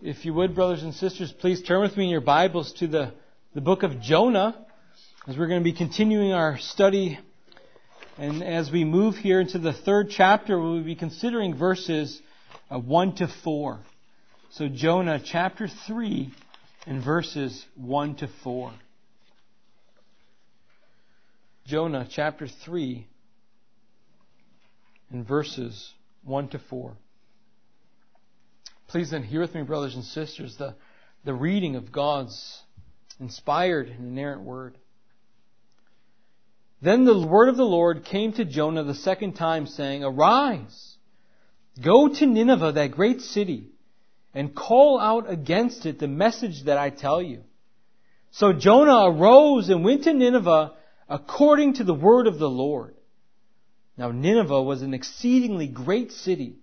If you would, brothers and sisters, please turn with me in your Bibles to the, the book of Jonah, as we're going to be continuing our study. And as we move here into the third chapter, we'll be considering verses uh, 1 to 4. So, Jonah chapter 3 and verses 1 to 4. Jonah chapter 3 and verses 1 to 4. Please then hear with me, brothers and sisters, the, the reading of God's inspired and inerrant word. Then the word of the Lord came to Jonah the second time, saying, Arise, go to Nineveh, that great city, and call out against it the message that I tell you. So Jonah arose and went to Nineveh according to the word of the Lord. Now Nineveh was an exceedingly great city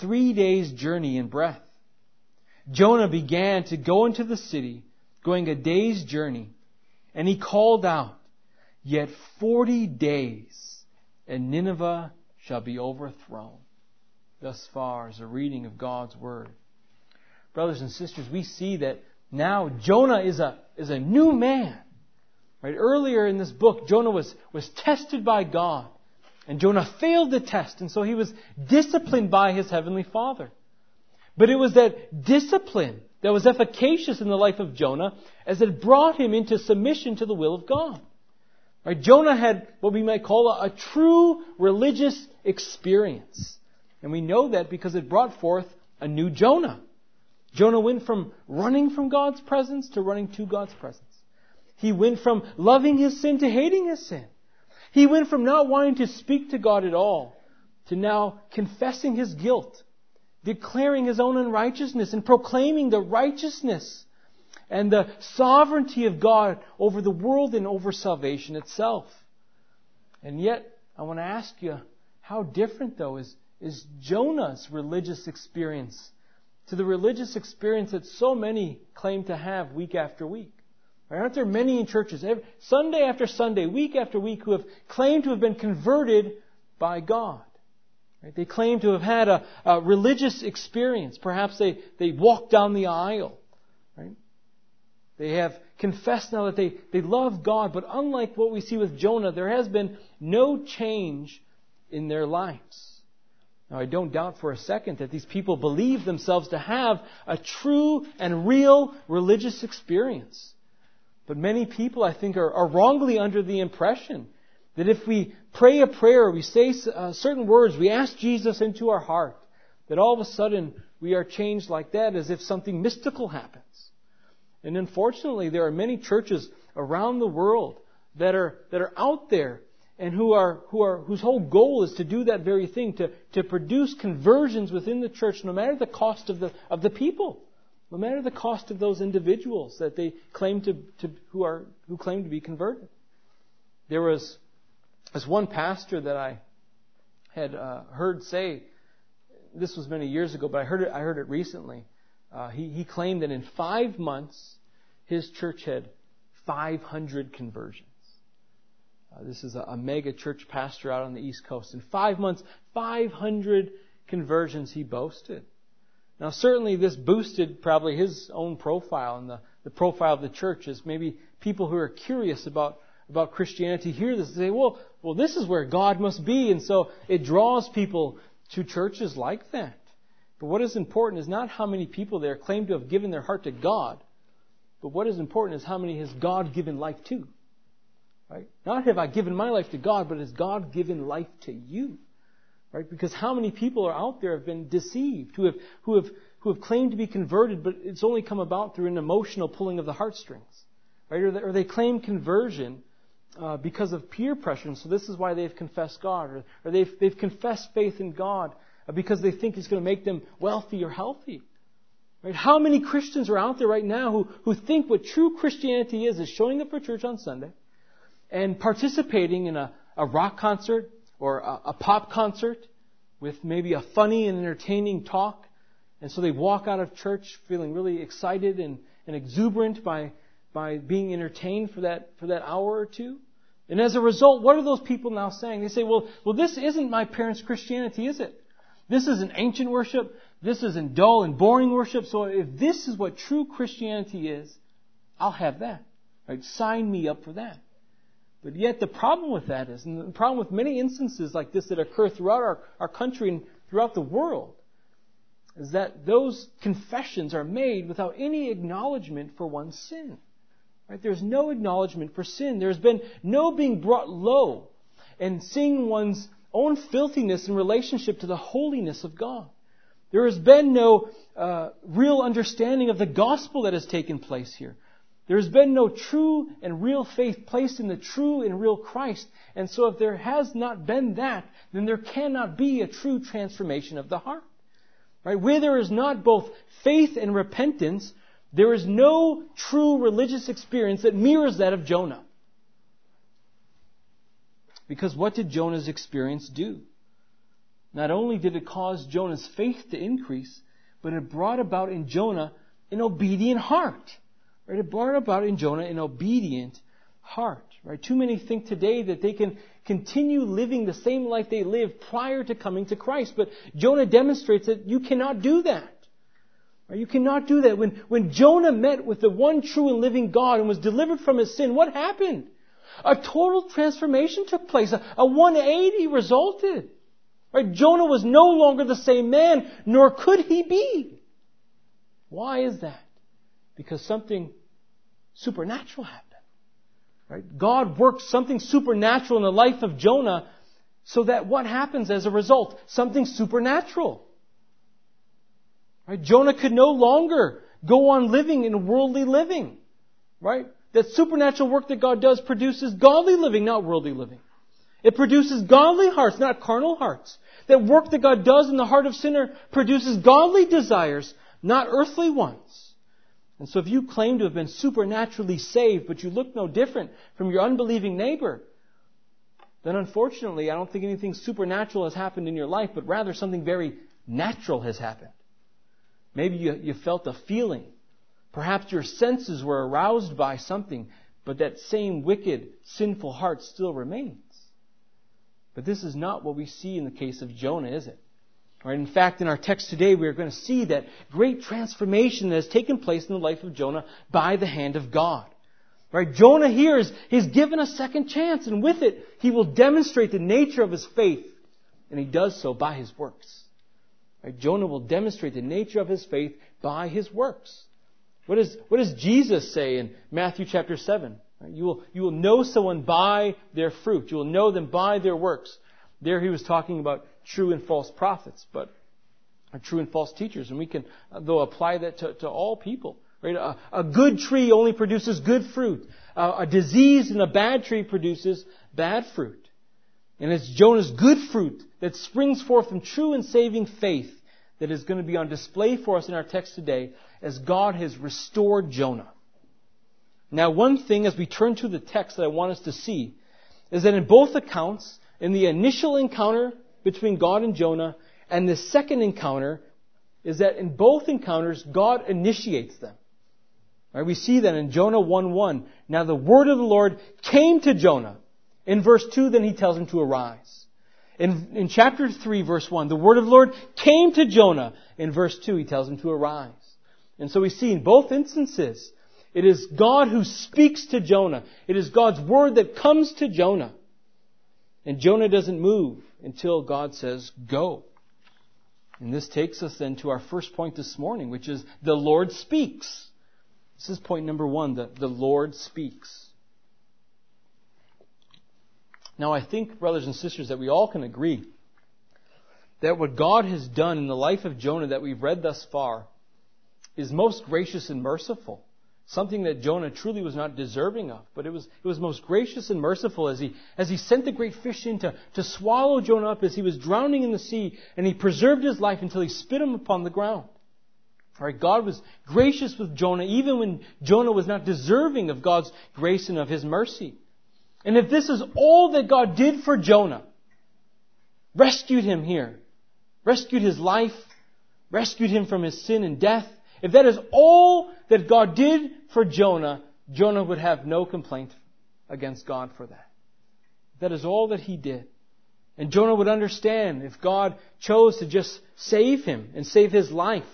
three days' journey in breadth. Jonah began to go into the city, going a day's journey, and he called out, Yet forty days, and Nineveh shall be overthrown. Thus far is a reading of God's Word. Brothers and sisters, we see that now Jonah is a, is a new man. Right? Earlier in this book, Jonah was, was tested by God. And Jonah failed the test, and so he was disciplined by his heavenly Father. But it was that discipline that was efficacious in the life of Jonah as it brought him into submission to the will of God. Right? Jonah had what we might call a, a true religious experience. And we know that because it brought forth a new Jonah. Jonah went from running from God's presence to running to God's presence. He went from loving his sin to hating his sin. He went from not wanting to speak to God at all to now confessing his guilt, declaring his own unrighteousness, and proclaiming the righteousness and the sovereignty of God over the world and over salvation itself. And yet, I want to ask you, how different though is, is Jonah's religious experience to the religious experience that so many claim to have week after week? Aren't there many in churches, Sunday after Sunday, week after week, who have claimed to have been converted by God? They claim to have had a, a, religious experience. Perhaps they, they walked down the aisle. They have confessed now that they, they love God, but unlike what we see with Jonah, there has been no change in their lives. Now, I don't doubt for a second that these people believe themselves to have a true and real religious experience. But many people, I think, are, are wrongly under the impression that if we pray a prayer, we say uh, certain words, we ask Jesus into our heart, that all of a sudden we are changed like that as if something mystical happens. And unfortunately, there are many churches around the world that are, that are out there and who are, who are, whose whole goal is to do that very thing, to, to produce conversions within the church, no matter the cost of the, of the people. No matter the cost of those individuals that they claim to, to who are who claim to be converted. There was this one pastor that I had uh, heard say. This was many years ago, but I heard it. I heard it recently. Uh, he, he claimed that in five months, his church had 500 conversions. Uh, this is a, a mega church pastor out on the East Coast. In five months, 500 conversions he boasted. Now, certainly this boosted probably his own profile and the, the profile of the church as maybe people who are curious about, about Christianity hear this and say, well, well, this is where God must be. And so it draws people to churches like that. But what is important is not how many people there claim to have given their heart to God, but what is important is how many has God given life to. Right? Not have I given my life to God, but has God given life to you? Right? Because how many people are out there have been deceived, who have, who have, who have claimed to be converted, but it's only come about through an emotional pulling of the heartstrings. Right? Or they, or they claim conversion uh, because of peer pressure, and so this is why they've confessed God, or, or they've, they've confessed faith in God uh, because they think it's going to make them wealthy or healthy. Right? How many Christians are out there right now who, who think what true Christianity is, is showing up for church on Sunday and participating in a, a rock concert or a, a pop concert with maybe a funny and entertaining talk. And so they walk out of church feeling really excited and, and exuberant by, by being entertained for that, for that hour or two. And as a result, what are those people now saying? They say, well, well, this isn't my parents' Christianity, is it? This is an ancient worship. this isn't dull and boring worship. So if this is what true Christianity is, I'll have that. Right? Sign me up for that. But yet the problem with that is, and the problem with many instances like this that occur throughout our, our country and throughout the world, is that those confessions are made without any acknowledgement for one's sin. Right? There's no acknowledgement for sin. There's been no being brought low and seeing one's own filthiness in relationship to the holiness of God. There has been no uh, real understanding of the gospel that has taken place here. There has been no true and real faith placed in the true and real Christ. And so if there has not been that, then there cannot be a true transformation of the heart. Right? Where there is not both faith and repentance, there is no true religious experience that mirrors that of Jonah. Because what did Jonah's experience do? Not only did it cause Jonah's faith to increase, but it brought about in Jonah an obedient heart. Right? It brought about in Jonah an obedient heart. Right? Too many think today that they can continue living the same life they lived prior to coming to Christ. But Jonah demonstrates that you cannot do that. Right? You cannot do that. When, when Jonah met with the one true and living God and was delivered from his sin, what happened? A total transformation took place. A, a 180 resulted. Right? Jonah was no longer the same man, nor could he be. Why is that? Because something supernatural happened. Right? God worked something supernatural in the life of Jonah so that what happens as a result? Something supernatural. Right? Jonah could no longer go on living in worldly living. Right? That supernatural work that God does produces godly living, not worldly living. It produces godly hearts, not carnal hearts. That work that God does in the heart of sinner produces godly desires, not earthly ones. And so if you claim to have been supernaturally saved, but you look no different from your unbelieving neighbor, then unfortunately, I don't think anything supernatural has happened in your life, but rather something very natural has happened. Maybe you, you felt a feeling. Perhaps your senses were aroused by something, but that same wicked, sinful heart still remains. But this is not what we see in the case of Jonah, is it? Right? In fact, in our text today, we are going to see that great transformation that has taken place in the life of Jonah by the hand of God. Right? Jonah here is he's given a second chance, and with it, he will demonstrate the nature of his faith, and he does so by his works. Right? Jonah will demonstrate the nature of his faith by his works. What, is, what does Jesus say in Matthew chapter 7? You, will, you will know someone by their fruit. You will know them by their works. There he was talking about true and false prophets, but true and false teachers. And we can, though, apply that to, to all people. Right? A, a, good tree only produces good fruit. Uh, a disease and a bad tree produces bad fruit. And it's Jonah's good fruit that springs forth from true and saving faith that is going to be on display for us in our text today as God has restored Jonah. Now, one thing as we turn to the text that I want us to see is that in both accounts, in the initial encounter between God and Jonah, and the second encounter is that in both encounters, God initiates them. Right, we see that in Jonah 1-1. Now the word of the Lord came to Jonah. In verse 2, then he tells him to arise. In, in chapter 3, verse 1, the word of the Lord came to Jonah. In verse 2, he tells him to arise. And so we see in both instances, it is God who speaks to Jonah. It is God's word that comes to Jonah. And Jonah doesn't move until God says, go. And this takes us then to our first point this morning, which is the Lord speaks. This is point number one, the, the Lord speaks. Now I think, brothers and sisters, that we all can agree that what God has done in the life of Jonah that we've read thus far is most gracious and merciful. Something that Jonah truly was not deserving of. But it was, it was most gracious and merciful as he, as he sent the great fish in to, to swallow Jonah up as he was drowning in the sea, and he preserved his life until he spit him upon the ground. Alright, God was gracious with Jonah even when Jonah was not deserving of God's grace and of his mercy. And if this is all that God did for Jonah, rescued him here, rescued his life, rescued him from his sin and death, if that is all that God did for Jonah, Jonah would have no complaint against God for that. That is all that he did. And Jonah would understand if God chose to just save him and save his life,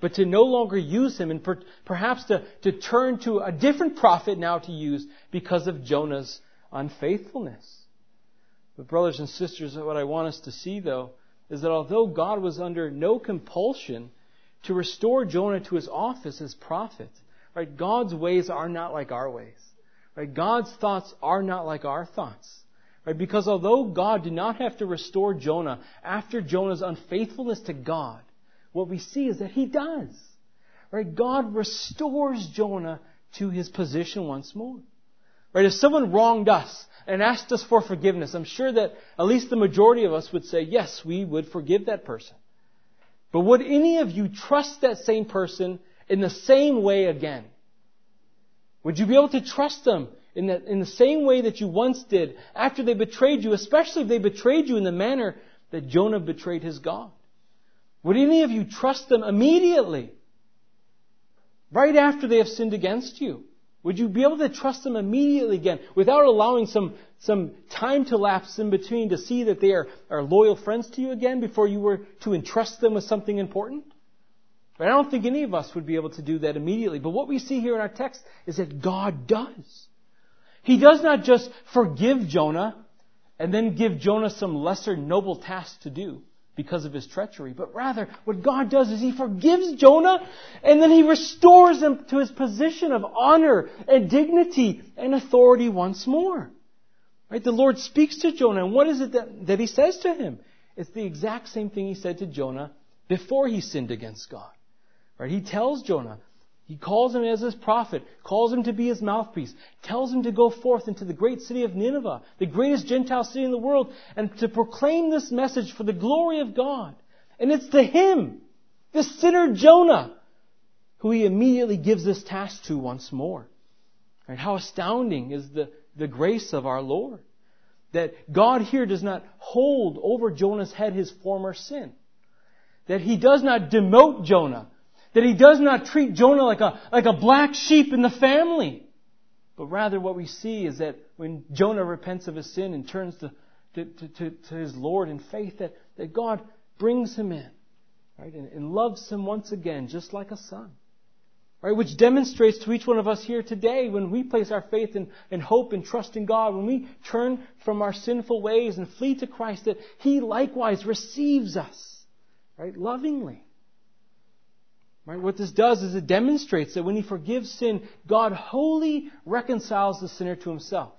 but to no longer use him and per, perhaps to, to turn to a different prophet now to use because of Jonah's unfaithfulness. But brothers and sisters, what I want us to see though is that although God was under no compulsion to restore Jonah to his office as prophet, right, God's ways are not like our ways. Right? God's thoughts are not like our thoughts. Right? Because although God did not have to restore Jonah after Jonah's unfaithfulness to God, what we see is that he does. Right? God restores Jonah to his position once more. Right? If someone wronged us and asked us for forgiveness, I'm sure that at least the majority of us would say, yes, we would forgive that person. But would any of you trust that same person in the same way again? Would you be able to trust them in, the in the same way that you once did after they betrayed you, especially if they betrayed you in the manner that Jonah betrayed his God? Would any of you trust them immediately? Right after they have sinned against you? Would you be able to trust them immediately again without allowing some, some time to lapse in between to see that they are, are loyal friends to you again before you were to entrust them with something important? But I don't think any of us would be able to do that immediately. But what we see here in our text is that God does. He does not just forgive Jonah and then give Jonah some lesser noble task to do because of his treachery. But rather, what God does is He forgives Jonah and then He restores him to his position of honor and dignity and authority once more. Right? The Lord speaks to Jonah and what is it that, that He says to him? It's the exact same thing He said to Jonah before he sinned against God. Right? He tells Jonah, he calls him as his prophet, calls him to be his mouthpiece, tells him to go forth into the great city of Nineveh, the greatest Gentile city in the world, and to proclaim this message for the glory of God. And it's to him, the sinner Jonah, who he immediately gives this task to once more. Right? How astounding is the, the grace of our Lord. That God here does not hold over Jonah's head his former sin. That he does not demote Jonah that he does not treat Jonah like a, like a black sheep in the family. But rather what we see is that when Jonah repents of his sin and turns to, to, to, to his Lord in faith, that, that God brings him in, right, and, and loves him once again, just like a son. Right, which demonstrates to each one of us here today when we place our faith and, and hope and trust in God, when we turn from our sinful ways and flee to Christ, that He likewise receives us, right, lovingly. Right? What this does is it demonstrates that when he forgives sin, God wholly reconciles the sinner to himself.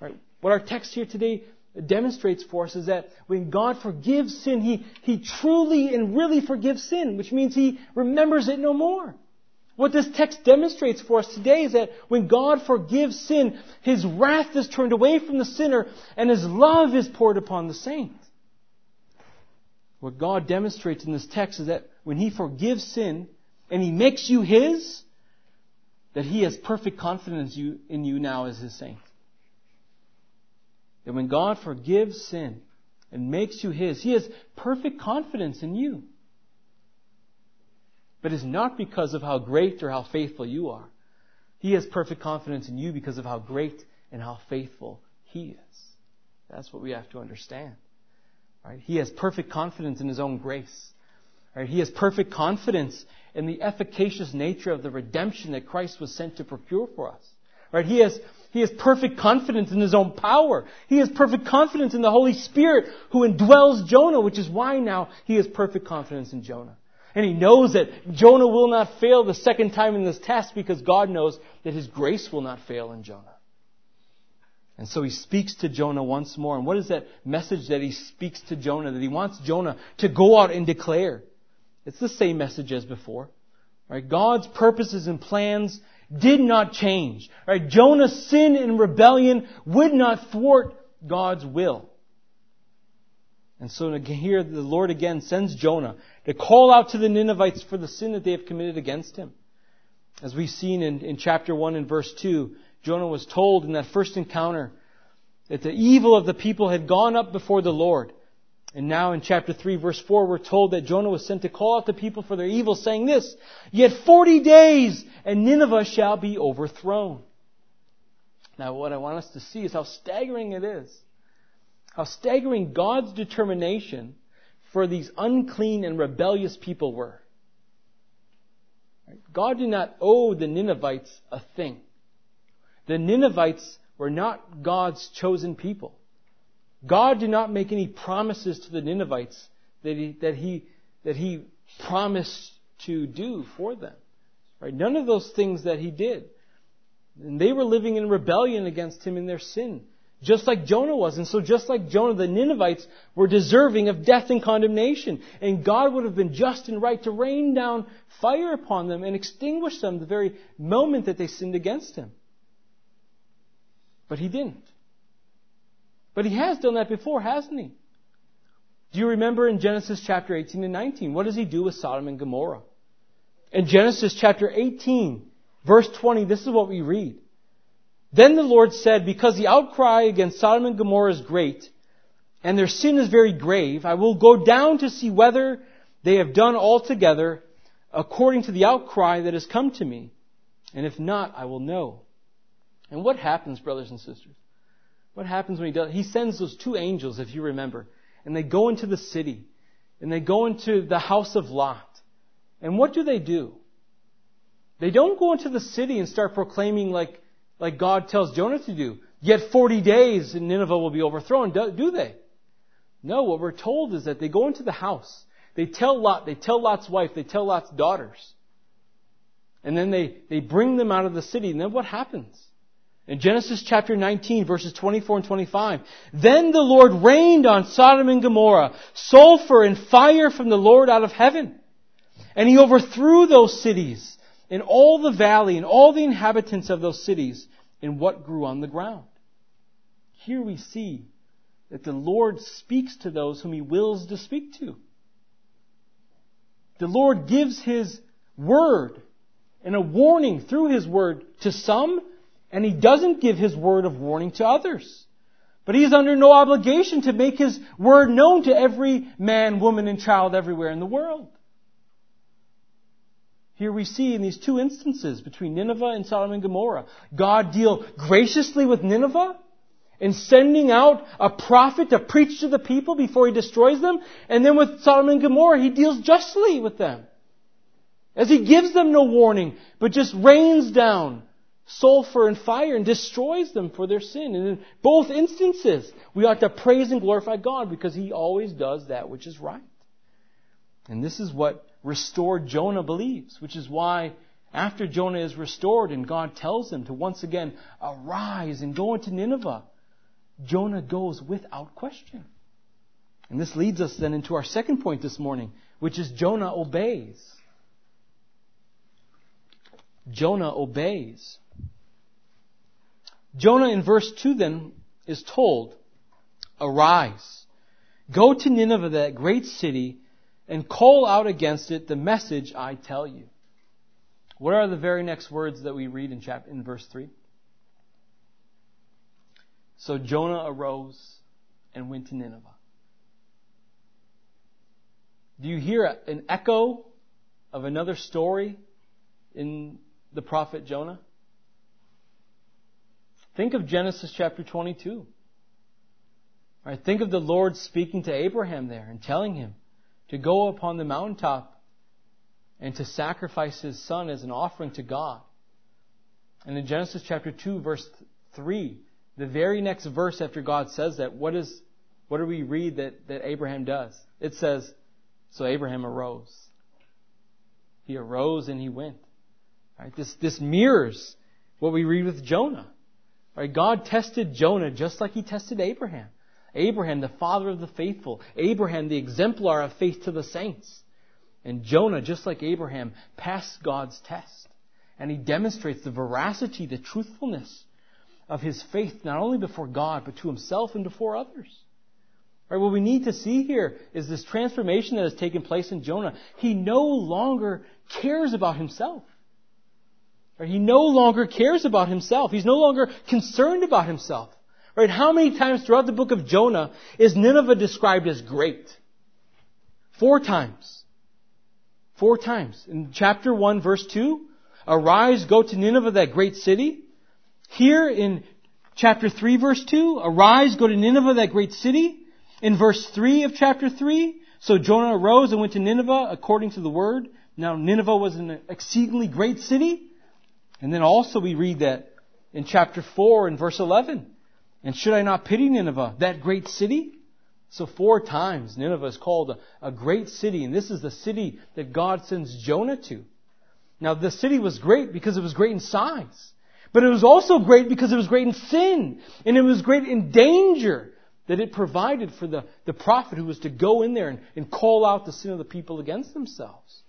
Right? What our text here today demonstrates for us is that when God forgives sin, he, he truly and really forgives sin, which means he remembers it no more. What this text demonstrates for us today is that when God forgives sin, His wrath is turned away from the sinner and His love is poured upon the saint. What God demonstrates in this text is that when He forgives sin and He makes you His, that He has perfect confidence in you now as His saint. That when God forgives sin and makes you His, He has perfect confidence in you. But it's not because of how great or how faithful you are. He has perfect confidence in you because of how great and how faithful He is. That's what we have to understand. Right? He has perfect confidence in His own grace. Right? He has perfect confidence in the efficacious nature of the redemption that Christ was sent to procure for us. Right? He has, he has perfect confidence in his own power. He has perfect confidence in the Holy Spirit who indwells Jonah, which is why now he has perfect confidence in Jonah. And he knows that Jonah will not fail the second time in this test because God knows that his grace will not fail in Jonah. And so he speaks to Jonah once more. And what is that message that he speaks to Jonah? That he wants Jonah to go out and declare. It's the same message as before. Right? God's purposes and plans did not change. Right? Jonah's sin and rebellion would not thwart God's will. And so here the Lord again sends Jonah to call out to the Ninevites for the sin that they have committed against him. As we've seen in, in chapter 1 and verse 2, Jonah was told in that first encounter that the evil of the people had gone up before the Lord. And now in chapter 3 verse 4 we're told that Jonah was sent to call out the people for their evil saying this, Yet 40 days and Nineveh shall be overthrown. Now what I want us to see is how staggering it is how staggering God's determination for these unclean and rebellious people were. God did not owe the Ninevites a thing. The Ninevites were not God's chosen people. God did not make any promises to the Ninevites that he, that he, that he promised to do for them. Right? None of those things that he did. And they were living in rebellion against him in their sin. Just like Jonah was. And so just like Jonah, the Ninevites were deserving of death and condemnation. And God would have been just and right to rain down fire upon them and extinguish them the very moment that they sinned against him. But he didn't. But he has done that before, hasn't he? Do you remember in Genesis chapter 18 and 19? What does he do with Sodom and Gomorrah? In Genesis chapter 18, verse 20, this is what we read. Then the Lord said, Because the outcry against Sodom and Gomorrah is great, and their sin is very grave, I will go down to see whether they have done altogether according to the outcry that has come to me. And if not, I will know. And what happens, brothers and sisters? What happens when he does? He sends those two angels, if you remember, and they go into the city, and they go into the house of Lot. And what do they do? They don't go into the city and start proclaiming like, like God tells Jonah to do. Yet 40 days and Nineveh will be overthrown. Do, do they? No, what we're told is that they go into the house. They tell Lot, they tell Lot's wife, they tell Lot's daughters. And then they, they bring them out of the city. And then what happens? In Genesis chapter 19, verses 24 and 25, Then the Lord rained on Sodom and Gomorrah sulfur and fire from the Lord out of heaven. And he overthrew those cities and all the valley and all the inhabitants of those cities and what grew on the ground. Here we see that the Lord speaks to those whom he wills to speak to. The Lord gives his word and a warning through his word to some, and he doesn't give his word of warning to others. But he is under no obligation to make his word known to every man, woman, and child everywhere in the world. Here we see in these two instances between Nineveh and Sodom and Gomorrah, God deal graciously with Nineveh in sending out a prophet to preach to the people before he destroys them. And then with Sodom and Gomorrah, he deals justly with them. As he gives them no warning, but just rains down sulfur and fire and destroys them for their sin. And in both instances, we ought to praise and glorify God because he always does that which is right. And this is what restored Jonah believes, which is why after Jonah is restored and God tells him to once again arise and go into Nineveh, Jonah goes without question. And this leads us then into our second point this morning, which is Jonah obeys. Jonah obeys. Jonah in verse 2 then is told, Arise, go to Nineveh, that great city, and call out against it the message I tell you. What are the very next words that we read in chapter in verse 3? So Jonah arose and went to Nineveh. Do you hear an echo of another story in the prophet Jonah? Think of Genesis chapter 22. Right, think of the Lord speaking to Abraham there and telling him, to go upon the mountaintop and to sacrifice his son as an offering to God. And in Genesis chapter 2 verse 3, the very next verse after God says that, what is, what do we read that, that Abraham does? It says, so Abraham arose. He arose and he went. Right? This, this mirrors what we read with Jonah. Right? God tested Jonah just like he tested Abraham. Abraham, the father of the faithful. Abraham, the exemplar of faith to the saints. And Jonah, just like Abraham, passed God's test. And he demonstrates the veracity, the truthfulness of his faith, not only before God, but to himself and before others. Right, what we need to see here is this transformation that has taken place in Jonah. He no longer cares about himself. Right, he no longer cares about himself. He's no longer concerned about himself. Right? How many times throughout the book of Jonah is Nineveh described as great? Four times. Four times. In chapter 1 verse 2, arise, go to Nineveh, that great city. Here in chapter 3 verse 2, arise, go to Nineveh, that great city. In verse 3 of chapter 3, so Jonah arose and went to Nineveh according to the word. Now Nineveh was an exceedingly great city. And then also we read that in chapter 4 and verse 11. And should I not pity Nineveh, that great city? So four times Nineveh is called a, a, great city, and this is the city that God sends Jonah to. Now the city was great because it was great in size. But it was also great because it was great in sin. And it was great in danger that it provided for the, the prophet who was to go in there and, and call out the sin of the people against themselves.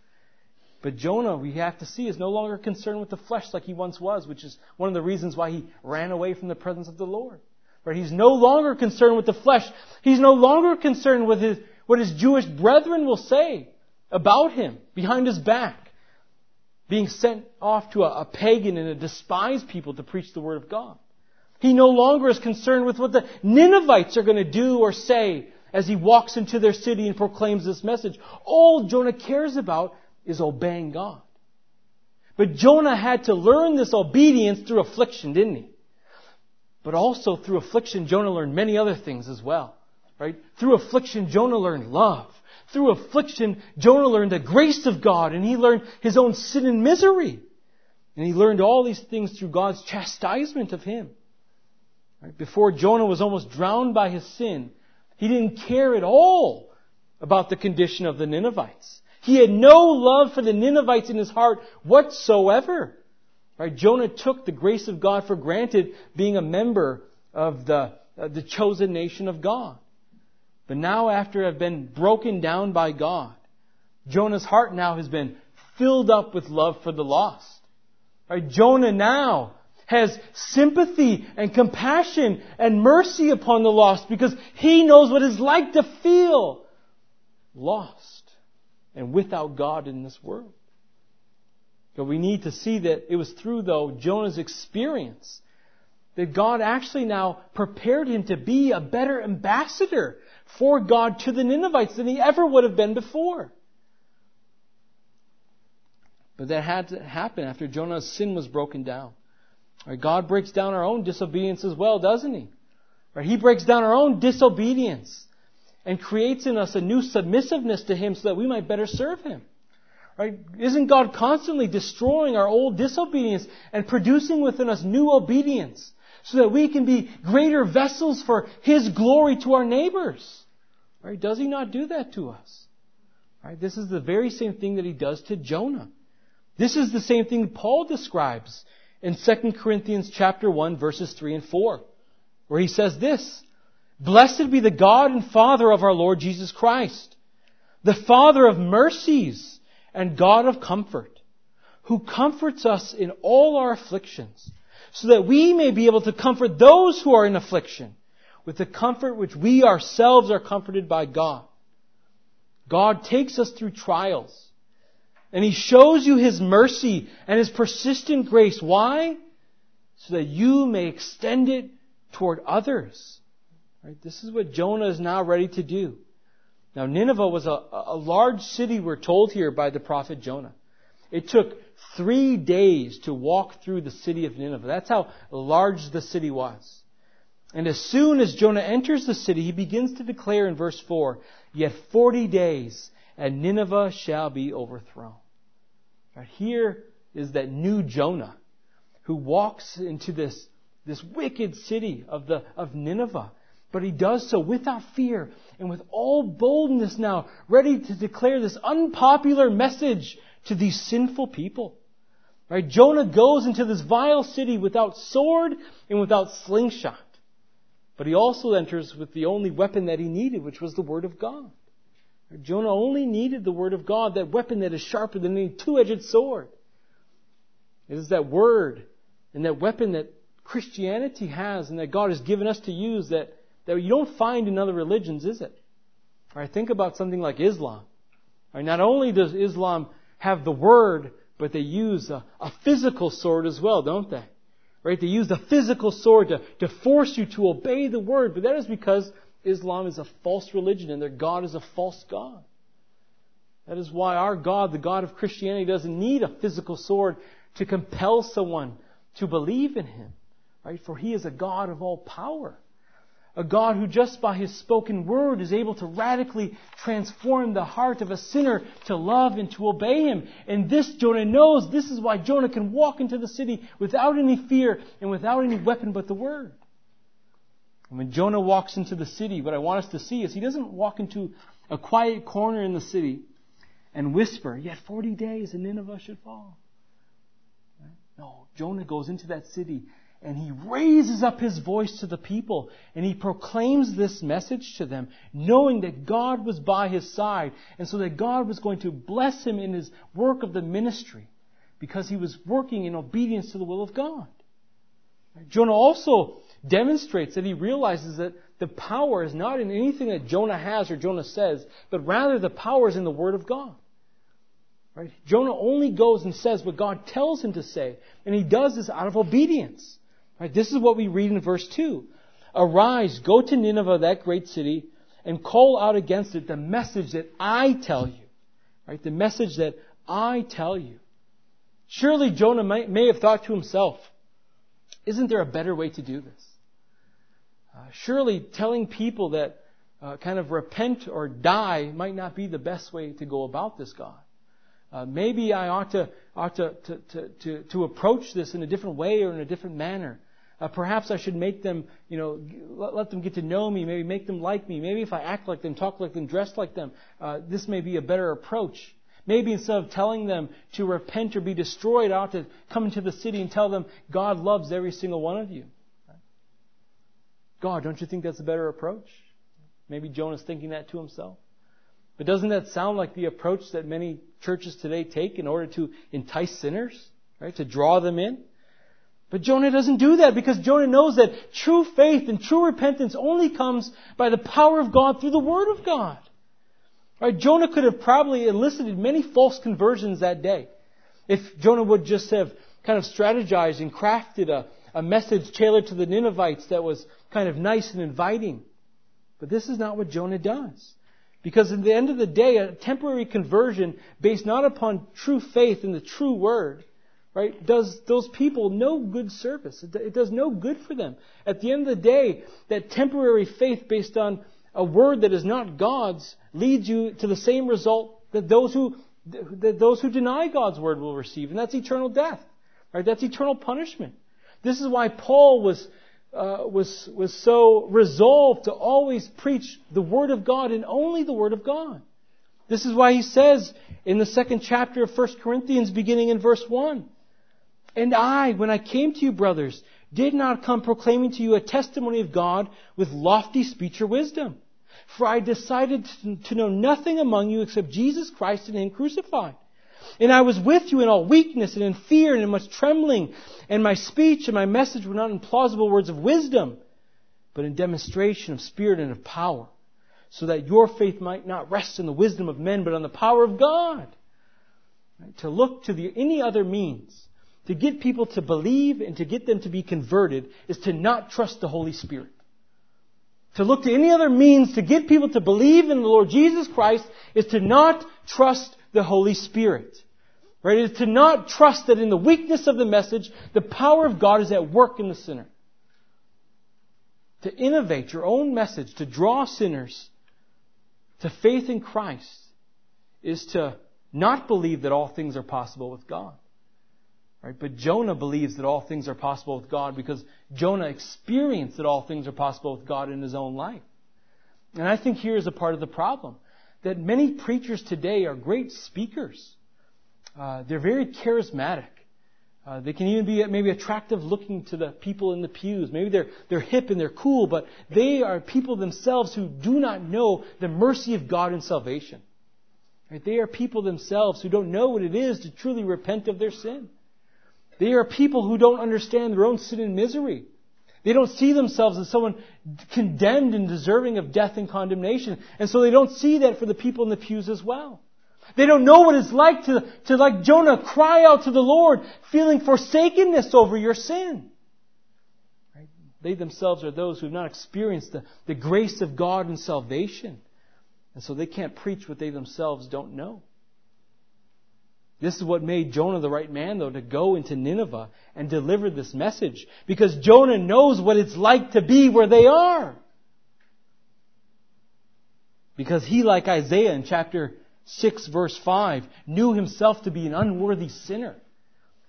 But Jonah, we have to see, is no longer concerned with the flesh like he once was, which is one of the reasons why he ran away from the presence of the Lord. Right? He's no longer concerned with the flesh. He's no longer concerned with his, what his Jewish brethren will say about him behind his back. Being sent off to a, a pagan and a despised people to preach the word of God. He no longer is concerned with what the Ninevites are going to do or say as he walks into their city and proclaims this message. All Jonah cares about is obeying God. But Jonah had to learn this obedience through affliction, didn't he? But also through affliction, Jonah learned many other things as well. Right? Through affliction, Jonah learned love. Through affliction, Jonah learned the grace of God and he learned his own sin and misery. And he learned all these things through God's chastisement of him. Right? Before Jonah was almost drowned by his sin, he didn't care at all about the condition of the Ninevites. He had no love for the Ninevites in his heart whatsoever. Right? Jonah took the grace of God for granted being a member of the, uh, the chosen nation of God. But now after have been broken down by God, Jonah's heart now has been filled up with love for the lost. Right? Jonah now has sympathy and compassion and mercy upon the lost because he knows what it's like to feel lost and without God in this world. But we need to see that it was through, though, Jonah's experience that God actually now prepared him to be a better ambassador for God to the Ninevites than he ever would have been before. But that had to happen after Jonah's sin was broken down. Right, God breaks down our own disobedience as well, doesn't he? Right, he breaks down our own disobedience and creates in us a new submissiveness to him so that we might better serve him. Right? Isn't God constantly destroying our old disobedience and producing within us new obedience so that we can be greater vessels for His glory to our neighbors? Right? Does He not do that to us? Right? This is the very same thing that He does to Jonah. This is the same thing Paul describes in 2 Corinthians chapter 1 verses 3 and 4, where he says this, Blessed be the God and Father of our Lord Jesus Christ, the Father of mercies and God of comfort, who comforts us in all our afflictions, so that we may be able to comfort those who are in affliction with the comfort which we ourselves are comforted by God. God takes us through trials, and He shows you His mercy and His persistent grace. Why? So that you may extend it toward others. Right? This is what Jonah is now ready to do. Now, Nineveh was a, a large city, we're told here by the prophet Jonah. It took three days to walk through the city of Nineveh. That's how large the city was. And as soon as Jonah enters the city, he begins to declare in verse 4, Yet forty days, and Nineveh shall be overthrown. Right here is that new Jonah who walks into this, this wicked city of, the, of Nineveh. But he does so without fear and with all boldness now, ready to declare this unpopular message to these sinful people. Right? Jonah goes into this vile city without sword and without slingshot. But he also enters with the only weapon that he needed, which was the Word of God. Jonah only needed the Word of God, that weapon that is sharper than any two-edged sword. It is that Word and that weapon that Christianity has and that God has given us to use that that you don't find in other religions, is it? Right, think about something like Islam. Right, not only does Islam have the word, but they use a, a physical sword as well, don't they? Right? They use the physical sword to, to force you to obey the word, but that is because Islam is a false religion and their God is a false God. That is why our God, the God of Christianity, doesn't need a physical sword to compel someone to believe in Him. Right? For he is a God of all power. A God who just by his spoken word is able to radically transform the heart of a sinner to love and to obey him. And this Jonah knows. This is why Jonah can walk into the city without any fear and without any weapon but the word. And when Jonah walks into the city, what I want us to see is he doesn't walk into a quiet corner in the city and whisper, yet 40 days and Nineveh should fall. No, Jonah goes into that city and he raises up his voice to the people and he proclaims this message to them, knowing that God was by his side and so that God was going to bless him in his work of the ministry because he was working in obedience to the will of God. Jonah also demonstrates that he realizes that the power is not in anything that Jonah has or Jonah says, but rather the power is in the Word of God. Right? Jonah only goes and says what God tells him to say, and he does this out of obedience. Right? This is what we read in verse 2. Arise, go to Nineveh, that great city, and call out against it the message that I tell you. Right? The message that I tell you. Surely Jonah may, may have thought to himself, isn't there a better way to do this? Uh, surely telling people that uh, kind of repent or die might not be the best way to go about this, God. Uh, maybe I ought to ought to, to, to, to, to approach this in a different way or in a different manner. Uh, perhaps I should make them, you know, let, let, them get to know me. Maybe make them like me. Maybe if I act like them, talk like them, dress like them, uh, this may be a better approach. Maybe instead of telling them to repent or be destroyed, I ought to come into the city and tell them God loves every single one of you. God, don't you think that's a better approach? Maybe Jonah's thinking that to himself. But doesn't that sound like the approach that many churches today take in order to entice sinners, right? To draw them in? But Jonah doesn't do that because Jonah knows that true faith and true repentance only comes by the power of God through the Word of God. Right? Jonah could have probably elicited many false conversions that day. If Jonah would just have kind of strategized and crafted a, a message tailored to the Ninevites that was kind of nice and inviting. But this is not what Jonah does. Because at the end of the day, a temporary conversion based not upon true faith in the true word, right, does those people no good service. It does no good for them. At the end of the day, that temporary faith based on a word that is not God's leads you to the same result that those who, that those who deny God's word will receive, and that's eternal death. Right? That's eternal punishment. This is why Paul was uh, was, was so resolved to always preach the Word of God and only the Word of God. This is why he says in the second chapter of 1 Corinthians, beginning in verse 1, And I, when I came to you, brothers, did not come proclaiming to you a testimony of God with lofty speech or wisdom. For I decided to know nothing among you except Jesus Christ and Him crucified. And I was with you in all weakness and in fear and in much trembling. And my speech and my message were not in plausible words of wisdom, but in demonstration of spirit and of power, so that your faith might not rest in the wisdom of men, but on the power of God. Right? To look to the, any other means to get people to believe and to get them to be converted is to not trust the Holy Spirit. To look to any other means to get people to believe in the Lord Jesus Christ is to not trust the Holy Spirit. Right? It is to not trust that in the weakness of the message, the power of God is at work in the sinner. To innovate your own message, to draw sinners to faith in Christ, is to not believe that all things are possible with God. Right? But Jonah believes that all things are possible with God because Jonah experienced that all things are possible with God in his own life. And I think here is a part of the problem that many preachers today are great speakers. Uh, they're very charismatic. Uh, they can even be maybe attractive looking to the people in the pews. Maybe they're, they're hip and they're cool, but they are people themselves who do not know the mercy of God in salvation. Right? They are people themselves who don't know what it is to truly repent of their sin. They are people who don't understand their own sin and misery. They don't see themselves as someone condemned and deserving of death and condemnation. And so they don't see that for the people in the pews as well. They don't know what it's like to, to like Jonah, cry out to the Lord, feeling forsakenness over your sin. Right? They themselves are those who have not experienced the, the grace of God and salvation. And so they can't preach what they themselves don't know. This is what made Jonah the right man, though, to go into Nineveh and deliver this message. Because Jonah knows what it's like to be where they are. Because he, like Isaiah in chapter 6 verse 5, knew himself to be an unworthy sinner.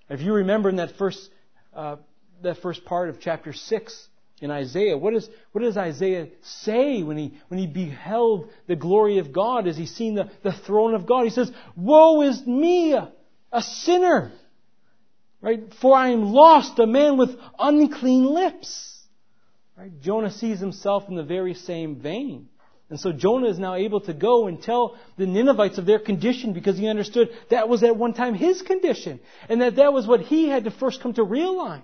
If you remember in that first, uh, that first part of chapter 6 in Isaiah, what, is, what does Isaiah say when he, when he beheld the glory of God as he seen the, the throne of God? He says, Woe is me, a, a sinner! Right? For I am lost, a man with unclean lips. Right? Jonah sees himself in the very same vein. And so Jonah is now able to go and tell the Ninevites of their condition because he understood that was at one time his condition. And that that was what he had to first come to realize.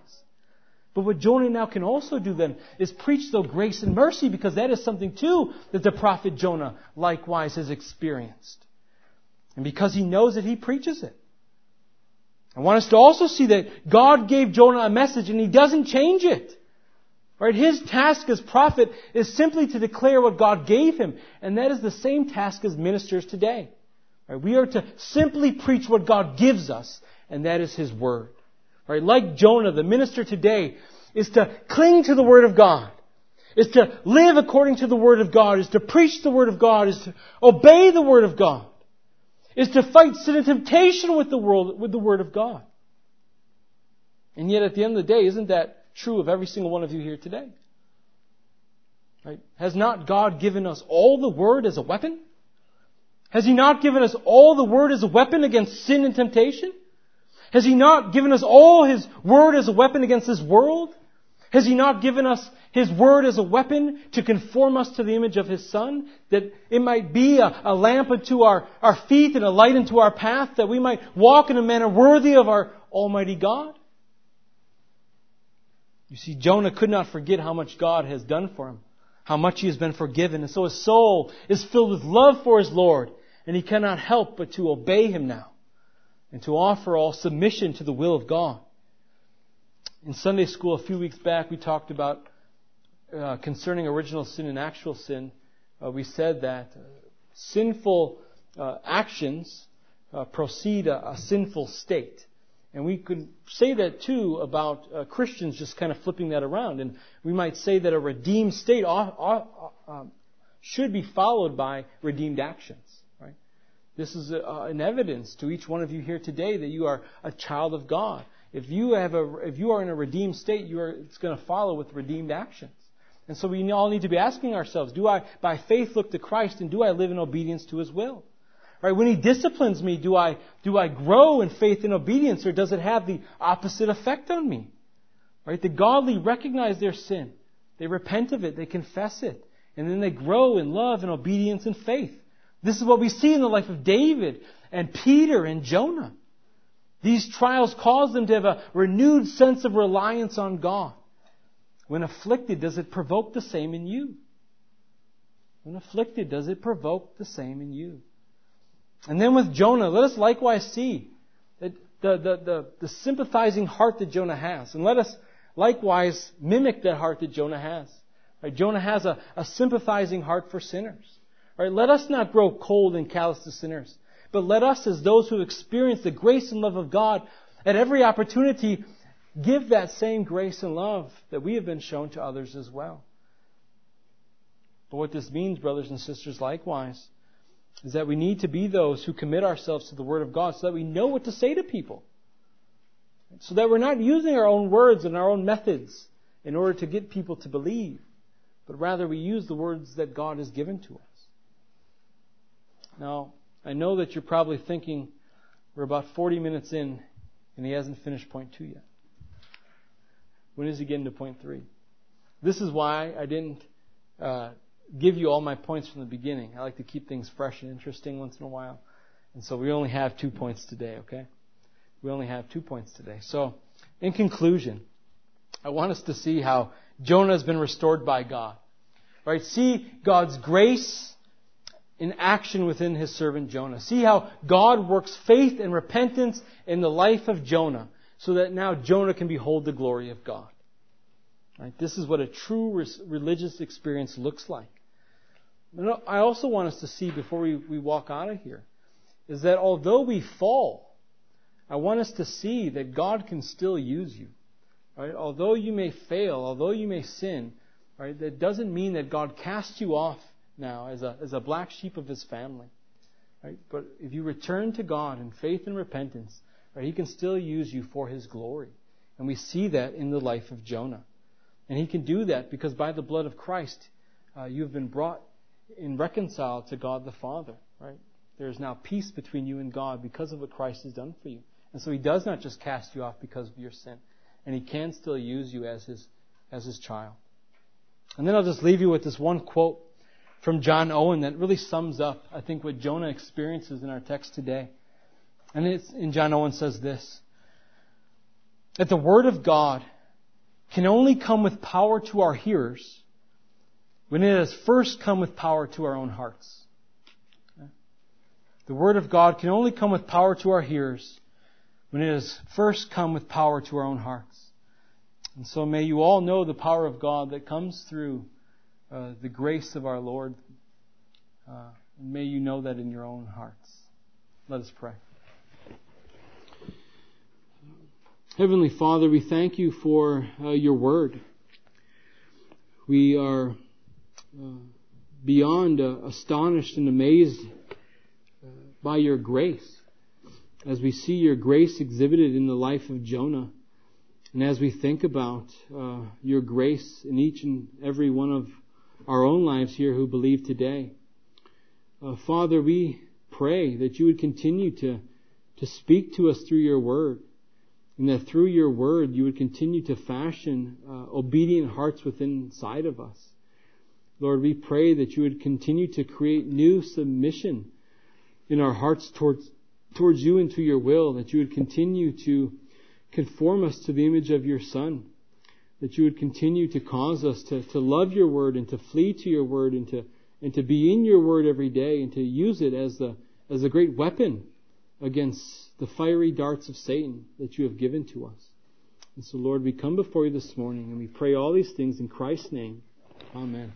But what Jonah now can also do then is preach the grace and mercy because that is something too that the prophet Jonah likewise has experienced. And because he knows it, he preaches it. I want us to also see that God gave Jonah a message and he doesn't change it. Right? His task as prophet is simply to declare what God gave him. And that is the same task as ministers today. Right? We are to simply preach what God gives us, and that is His Word. Right? Like Jonah, the minister today is to cling to the Word of God. Is to live according to the Word of God. Is to preach the Word of God. Is to obey the Word of God. Is to fight sin and temptation with the world, with the Word of God. And yet at the end of the day, isn't that true of every single one of you here today. Right? Has not God given us all the Word as a weapon? Has He not given us all the Word as a weapon against sin and temptation? Has He not given us all His Word as a weapon against this world? Has He not given us His Word as a weapon to conform us to the image of His Son? That it might be a, a lamp unto our, our feet and a light unto our path, that we might walk in a manner worthy of our Almighty God? You see, Jonah could not forget how much God has done for him, how much he has been forgiven, and so his soul is filled with love for his Lord, and he cannot help but to obey him now, and to offer all submission to the will of God. In Sunday school a few weeks back, we talked about uh, concerning original sin and actual sin. Uh, we said that uh, sinful uh, actions uh, proceed a, a sinful state. And we could say that too about uh, Christians just kind of flipping that around. And we might say that a redeemed state ought, ought, should be followed by redeemed actions. This is a, uh, an evidence to each one of you here today that you are a child of God. If you have a, if you are in a redeemed state, you are, it's going to follow with redeemed actions. And so we all need to be asking ourselves, do I, by faith, look to Christ and do I live in obedience to His will? Right? When He disciplines me, do I, do I grow in faith and obedience or does it have the opposite effect on me? Right? The godly recognize their sin. They repent of it. They confess it. And then they grow in love and obedience and faith. This is what we see in the life of David and Peter and Jonah. These trials cause them to have a renewed sense of reliance on God. When afflicted, does it provoke the same in you? When afflicted, does it provoke the same in you? And then with Jonah, let us likewise see that the, the, the, the sympathizing heart that Jonah has. And let us likewise mimic that heart that Jonah has. Right? Jonah has a, a sympathizing heart for sinners. Right? Let us not grow cold and callous to sinners, but let us, as those who experience the grace and love of God, at every opportunity, give that same grace and love that we have been shown to others as well. But what this means, brothers and sisters, likewise, is that we need to be those who commit ourselves to the Word of God so that we know what to say to people. So that we're not using our own words and our own methods in order to get people to believe, but rather we use the words that God has given to us. Now, I know that you're probably thinking we're about 40 minutes in and he hasn't finished point two yet. When is he getting to point three? This is why I didn't uh, give you all my points from the beginning. I like to keep things fresh and interesting once in a while. And so we only have two points today, okay? We only have two points today. So, in conclusion, I want us to see how Jonah has been restored by God. Right? See God's grace in action within his servant Jonah. See how God works faith and repentance in the life of Jonah so that now Jonah can behold the glory of God. Right? This is what a true religious experience looks like. I also want us to see before we, we walk out of here is that although we fall, I want us to see that God can still use you. Right? Although you may fail, although you may sin, right, that doesn't mean that God casts you off now as a, as a black sheep of his family. Right? But if you return to God in faith and repentance, right, he can still use you for his glory. And we see that in the life of Jonah. And he can do that because by the blood of Christ, uh, you have been brought and reconciled to God the Father, right? There is now peace between you and God because of what Christ has done for you. And so he does not just cast you off because of your sin. And he can still use you as his, as his child. And then I'll just leave you with this one quote from John Owen that really sums up, I think, what Jonah experiences in our text today. And it's, in John Owen says this, that the Word of God can only come with power to our hearers when it has first come with power to our own hearts. The Word of God can only come with power to our hearers when it has first come with power to our own hearts. And so may you all know the power of God that comes through uh, the grace of our Lord. Uh, may you know that in your own hearts. Let us pray. Heavenly Father, we thank you for uh, your word. We are uh, beyond uh, astonished and amazed by your grace as we see your grace exhibited in the life of Jonah. And as we think about uh, your grace in each and every one of our own lives here who believe today, uh, Father, we pray that you would continue to, to speak to us through your word and that through your word you would continue to fashion uh, obedient hearts within inside of us. Lord, we pray that you would continue to create new submission in our hearts towards, towards you and to your will, that you would continue to conform us to the image of your Son, that you would continue to cause us to, to love your word and to flee to your word and to, and to be in your word every day and to use it as the, as a great weapon against the fiery darts of Satan that you have given to us. And so, Lord, we come before you this morning and we pray all these things in Christ's name. Amen.